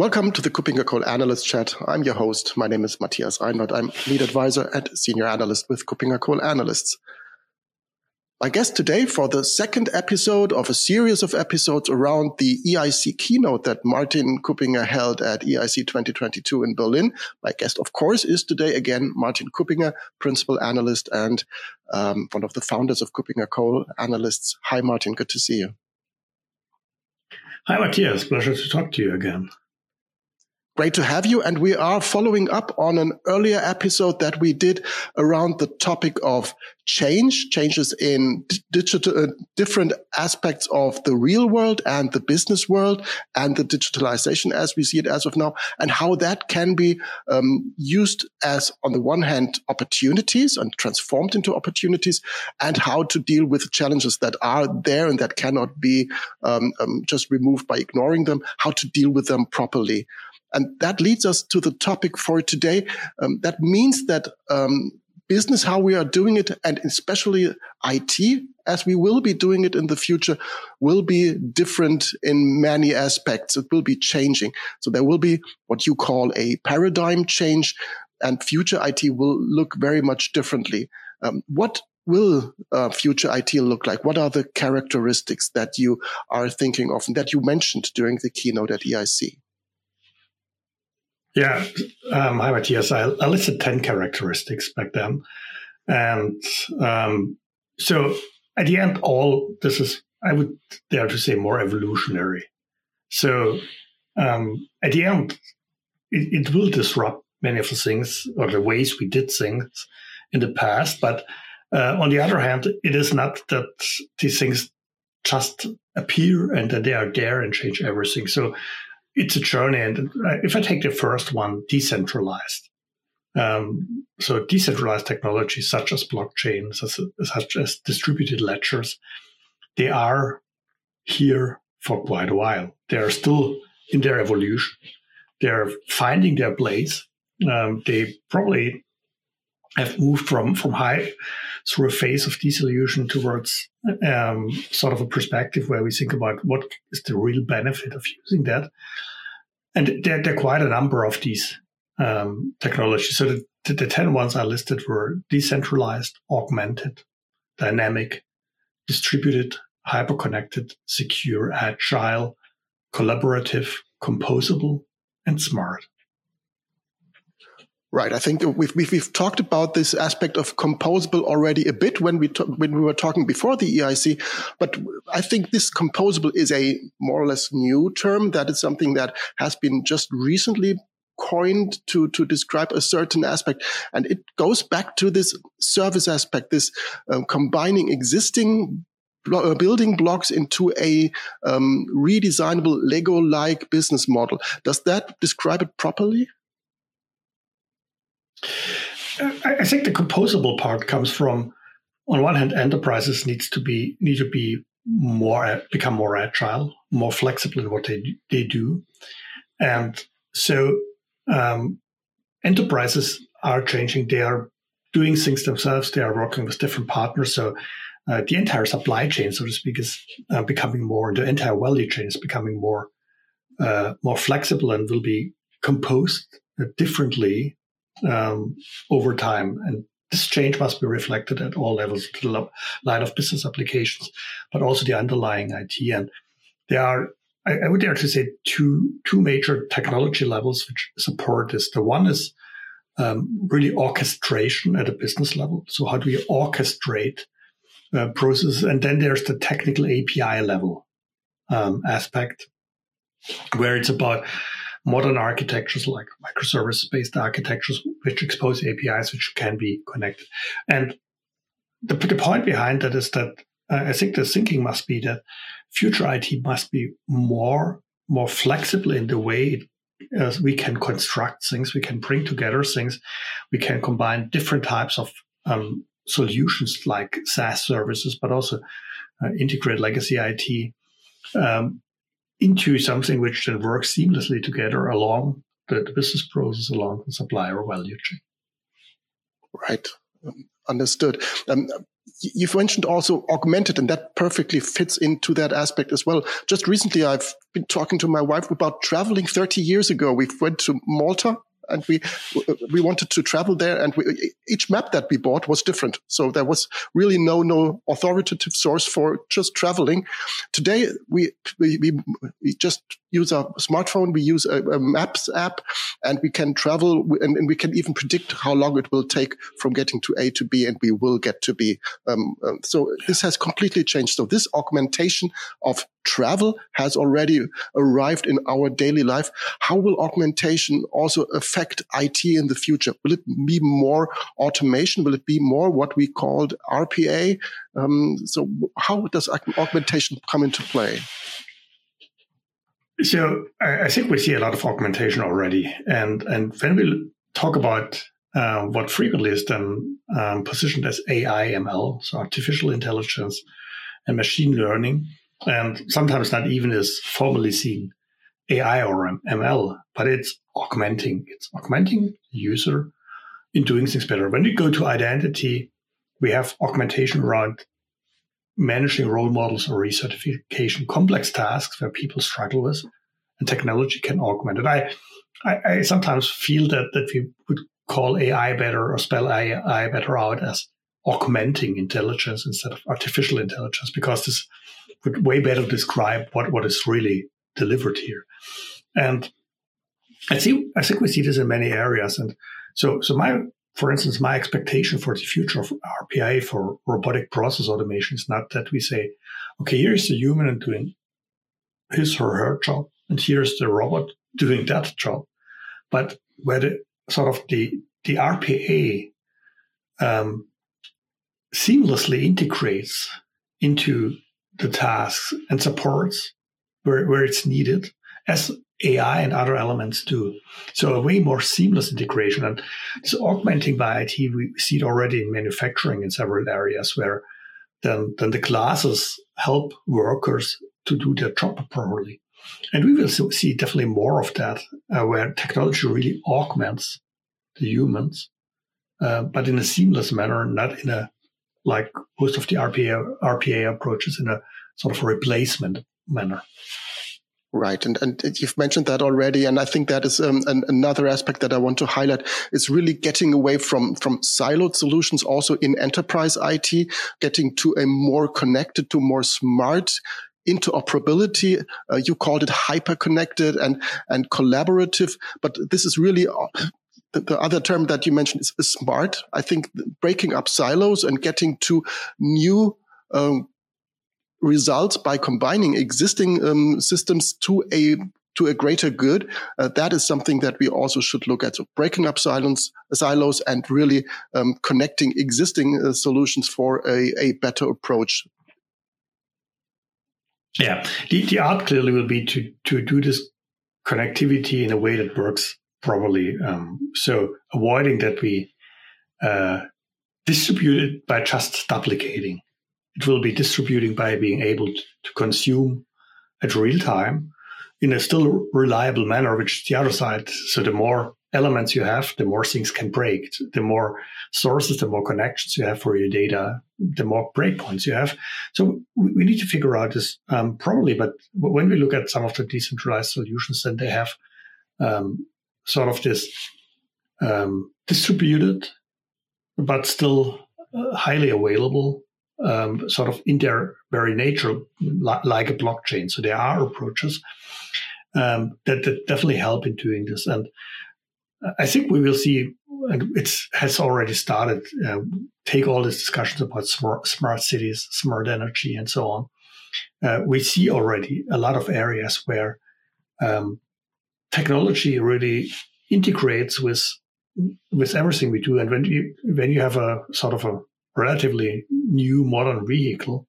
Welcome to the KuppingerCole Analyst Chat. I'm your host. My name is Matthias Reinwarth. I'm lead advisor and senior analyst with KuppingerCole Analysts. My guest today for the second episode of a series of episodes around the EIC keynote that Martin Kuppinger held at EIC 2022 in Berlin. My guest, of course, is today again Martin Kuppinger, principal analyst and um, one of the founders of KuppingerCole Analysts. Hi, Martin. Good to see you. Hi, Matthias. Pleasure to talk to you again. Great to have you. And we are following up on an earlier episode that we did around the topic of change, changes in digital, uh, different aspects of the real world and the business world and the digitalization as we see it as of now and how that can be um, used as on the one hand opportunities and transformed into opportunities and how to deal with challenges that are there and that cannot be um, um, just removed by ignoring them, how to deal with them properly. And that leads us to the topic for today. Um, that means that um, business, how we are doing it, and especially IT, as we will be doing it in the future, will be different in many aspects. It will be changing. So there will be what you call a paradigm change, and future IT will look very much differently. Um, what will uh, future IT look like? What are the characteristics that you are thinking of and that you mentioned during the keynote at EIC? Yeah. Um, hi, Matthias. I, I, listed 10 characteristics back then. And um, so at the end, all this is, I would dare to say, more evolutionary. So um, at the end, it, it, will disrupt many of the things or the ways we did things in the past. But uh, on the other hand, it is not that these things just appear and that they are there and change everything. So it's a journey. And if I take the first one, decentralized. Um, so decentralized technologies such as blockchain, such, such as distributed ledgers, they are here for quite a while. They are still in their evolution. They're finding their place. Um, they probably have moved from from high through a phase of disillusion towards um, sort of a perspective where we think about what is the real benefit of using that. And there, there are quite a number of these um, technologies. So the, the, the 10 ones I listed were decentralized, augmented, dynamic, distributed, hyper-connected, secure, agile, collaborative, composable, and smart. Right. I think we've, we've, we've, talked about this aspect of composable already a bit when we, when we were talking before the EIC, but I think this composable is a more or less new term. That is something that has been just recently coined to, to describe a certain aspect. And it goes back to this service aspect, this um, combining existing uh, building blocks into a um, redesignable Lego-like business model. Does that describe it properly? I think the composable part comes from, on one hand, enterprises needs to be need to be more become more agile, more flexible in what they they do, and so um, enterprises are changing. They are doing things themselves. They are working with different partners. So uh, the entire supply chain, so to speak, is uh, becoming more. The entire value chain is becoming more uh, more flexible and will be composed differently um, over time. And this change must be reflected at all levels the line of business applications, but also the underlying IT. And there are, I, I would to say, two two major technology levels which support this. The one is um, really orchestration at a business level. So how do we orchestrate uh, processes? And then there's the technical API level um, aspect, where it's about modern architectures like microservice based architectures, which expose APIs which can be connected. And the, the point behind that is that uh, I think the thinking must be that future IT must be more more flexible in the way it, we can construct things, we can bring together things, we can combine different types of um, solutions like SaaS services, but also uh, integrate legacy IT um, into something which then works seamlessly together along the, the business process, along the supplier value chain. Right. Understood. Um, you've mentioned also augmented, and that perfectly fits into that aspect as well. Just recently, I've been talking to my wife about traveling 30 years ago. We went to Malta and we we wanted to travel there and we, each map that we bought was different. So there was really no no authoritative source for just traveling. Today we we, we just use our smartphone we use a, a maps app and we can travel and, and, we can even predict how long it will take from getting to a to b and we will get to b. Um, um, so this has completely changed. So this augmentation of travel has already arrived in our daily life. How will augmentation also affect IT in the future? Will it be more automation? Will it be more what we called RPA? Um, so how does augmentation come into play? So I think we see a lot of augmentation already, and and when we talk about uh, what frequently is then um, positioned as AI ML, so artificial intelligence and machine learning, and sometimes not even is formally seen AI or ML, but it's augmenting. It's augmenting the user in doing things better. When we go to identity, we have augmentation around managing role models or recertification, complex tasks where people struggle with, and technology can augment it. I, I, I sometimes feel that that we would call AI better or spell AI better out as augmenting intelligence instead of artificial intelligence because this would way better describe what, what is really delivered here. And I see, I think we see this in many areas. And so, so my, for instance, my expectation for the future of RPA for robotic process automation is not that we say, okay, here's the human doing his or her job, and here's the robot doing that job, but where the sort of the the RPA um, seamlessly integrates into the tasks and supports where, where it's needed as AI and other elements do. So a way more seamless integration and so augmenting by IT, we see it already in manufacturing in several areas where then, then the classes help workers to do their job properly. And we will see definitely more of that uh, where technology really augments the humans, uh, but in a seamless manner, not in a like most of the RPA, RPA approaches in a sort of replacement manner. Right, and and you've mentioned that already, and I think that is um, an, another aspect that I want to highlight is really getting away from from siloed solutions, also in enterprise IT, getting to a more connected, to more smart interoperability. Uh, you called it hyper connected and and collaborative, but this is really the, the, other term that you mentioned is, is, smart. I think breaking up silos and getting to new um, results by combining existing um, systems to a to a greater good. Uh, that is something that we also should look at. So breaking up silos, silos and really um, connecting existing uh, solutions for a, a better approach. Yeah, the, the art clearly will be to to do this connectivity in a way that works probably. Um, so avoiding that we uh, distribute it by just duplicating. It will be distributing by being able to consume at real time in a still reliable manner, which is the other side. So the more elements you have, the more things can break. The more sources, the more connections you have for your data, the more breakpoints you have. So we need to figure out this um, probably. But when we look at some of the decentralized solutions, then they have um, sort of this um, distributed, but still uh, highly available, um, sort of in their very nature, li- like a blockchain. So there are approaches um, that, that, definitely help in doing this. And I think we will see, it has already started, uh, take all these discussions about smart, smart cities, smart energy, and so on. Uh, we see already a lot of areas where um, technology really integrates with with everything we do. And when you when you have a sort of a relatively new modern vehicle,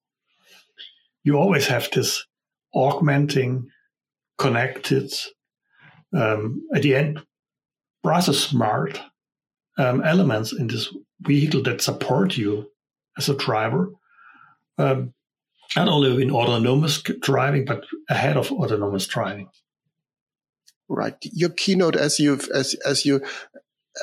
you always have this augmenting, connected, um, at the end, rather smart um, elements in this vehicle that support you as a driver. Um, not only in autonomous driving, but ahead of autonomous driving right. Your keynote as you've as as you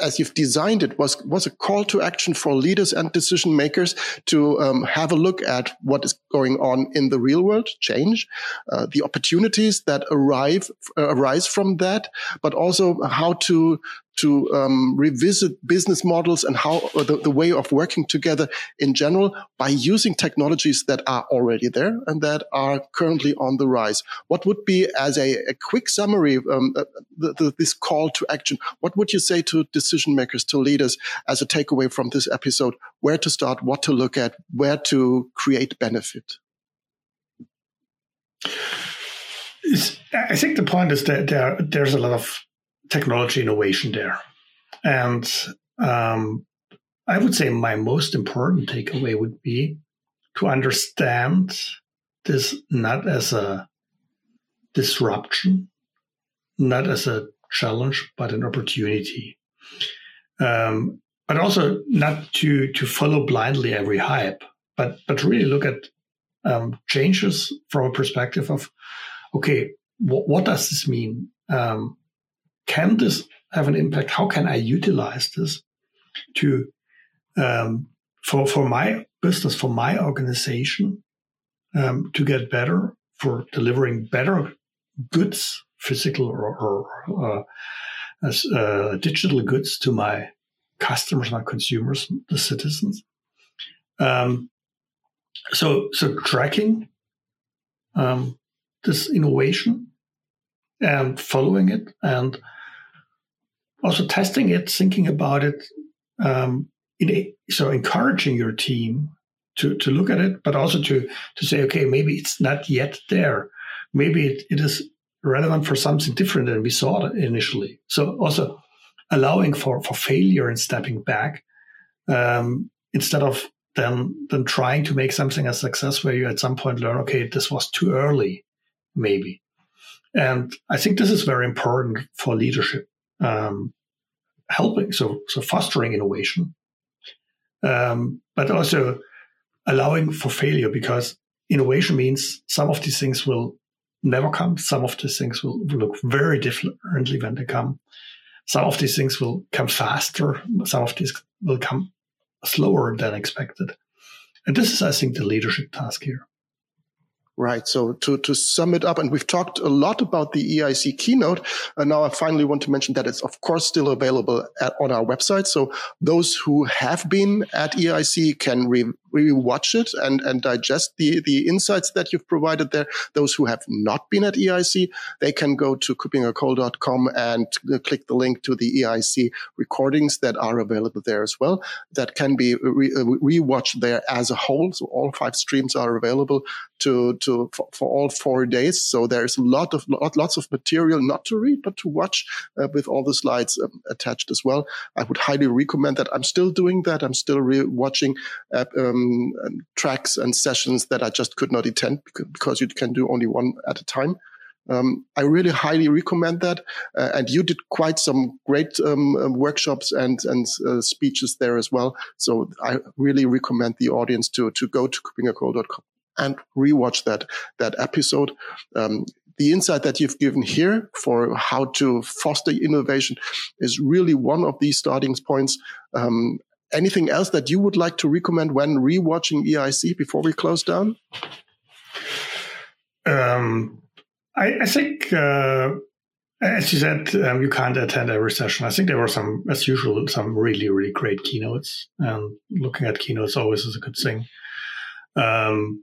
as you've designed it was was a call to action for leaders and decision makers to um, have a look at what is going on in the real world change uh, the opportunities that arrive uh, arise from that but also how to to um, revisit business models and how uh, the, the, way of working together in general by using technologies that are already there and that are currently on the rise. What would be, as a, a quick summary, um, uh, the, the, this call to action? What would you say to decision makers, to leaders, as a takeaway from this episode? Where to start, what to look at, where to create benefit? I think the point is that there, there's a lot of technology innovation there. And um, I would say my most important takeaway would be to understand this not as a disruption, not as a challenge, but an opportunity. Um, but also not to to follow blindly every hype, but but really look at um, changes from a perspective of, okay, what, what does this mean? Um, can this have an impact? How can I utilize this to um, for for my business, for my organization, um, to get better, for delivering better goods, physical or, or uh, uh, digital goods to my customers, my consumers, the citizens. Um, so so tracking um, this innovation and following it and also testing it, thinking about it, um, a, so encouraging your team to, to look at it, but also to, to say, okay, maybe it's not yet there. Maybe it, it is relevant for something different than we saw initially. So also allowing for, for failure and stepping back um, instead of then, then trying to make something a success where you at some point learn, okay, this was too early, maybe. And I think this is very important for leadership um, helping, so so fostering innovation, um, but also allowing for failure because innovation means some of these things will never come. Some of these things will, look very differently when they come. Some of these things will come faster. Some of these will come slower than expected. And this is, I think, the leadership task here. Right. So to, to sum it up, and we've talked a lot about the EIC keynote. And now I finally want to mention that it's of course still available at, on our website. So those who have been at EIC can re, rewatch it and, and digest the, the insights that you've provided there. Those who have not been at EIC, they can go to kuppingercole.com and click the link to the EIC recordings that are available there as well. That can be re- rewatched there as a whole. So all five streams are available to, to, for, for all four days. So there's a lot of, lot, lots of material not to read, but to watch uh, with all the slides um, attached as well. I would highly recommend that. I'm still doing that. I'm still re- watching uh, um, tracks and sessions that I just could not attend because you can do only one at a time. Um, I really highly recommend that. Uh, and you did quite some great um, um workshops and and uh, speeches there as well. So I really recommend the audience to to go to kuppingercole.com and rewatch that that episode. Um, the insight that you've given here for how to foster innovation is really one of these starting points. Um, anything else that you would like to recommend when rewatching EIC before we close down? Um, I, I, think, uh, as you said, um, you can't attend every session. I think there were some, as usual, some really, really great keynotes. And looking at keynotes always is a good thing. Um,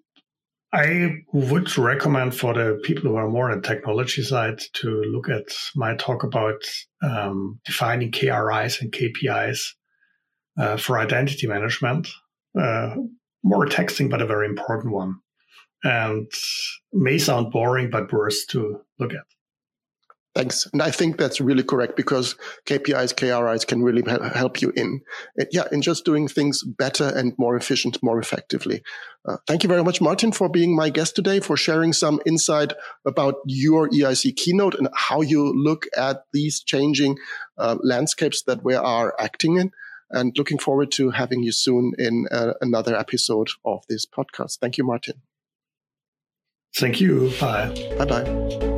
I would recommend for the people who are more on the technology side to look at my talk about um, defining KRIs and KPIs uh, for identity management. Uh, more texting, but a very important one. And may sound boring, but worth to look at. Thanks. And I think that's really correct because KPIs, KRIs can really help you in, yeah, in just doing things better and more efficient, more effectively. Uh, thank you very much, Martin, for being my guest today, for sharing some insight about your EIC keynote and how you look at these changing uh, landscapes that we are acting in and looking forward to having you soon in uh, another episode of this podcast. Thank you, Martin. Thank you. Bye. Bye bye.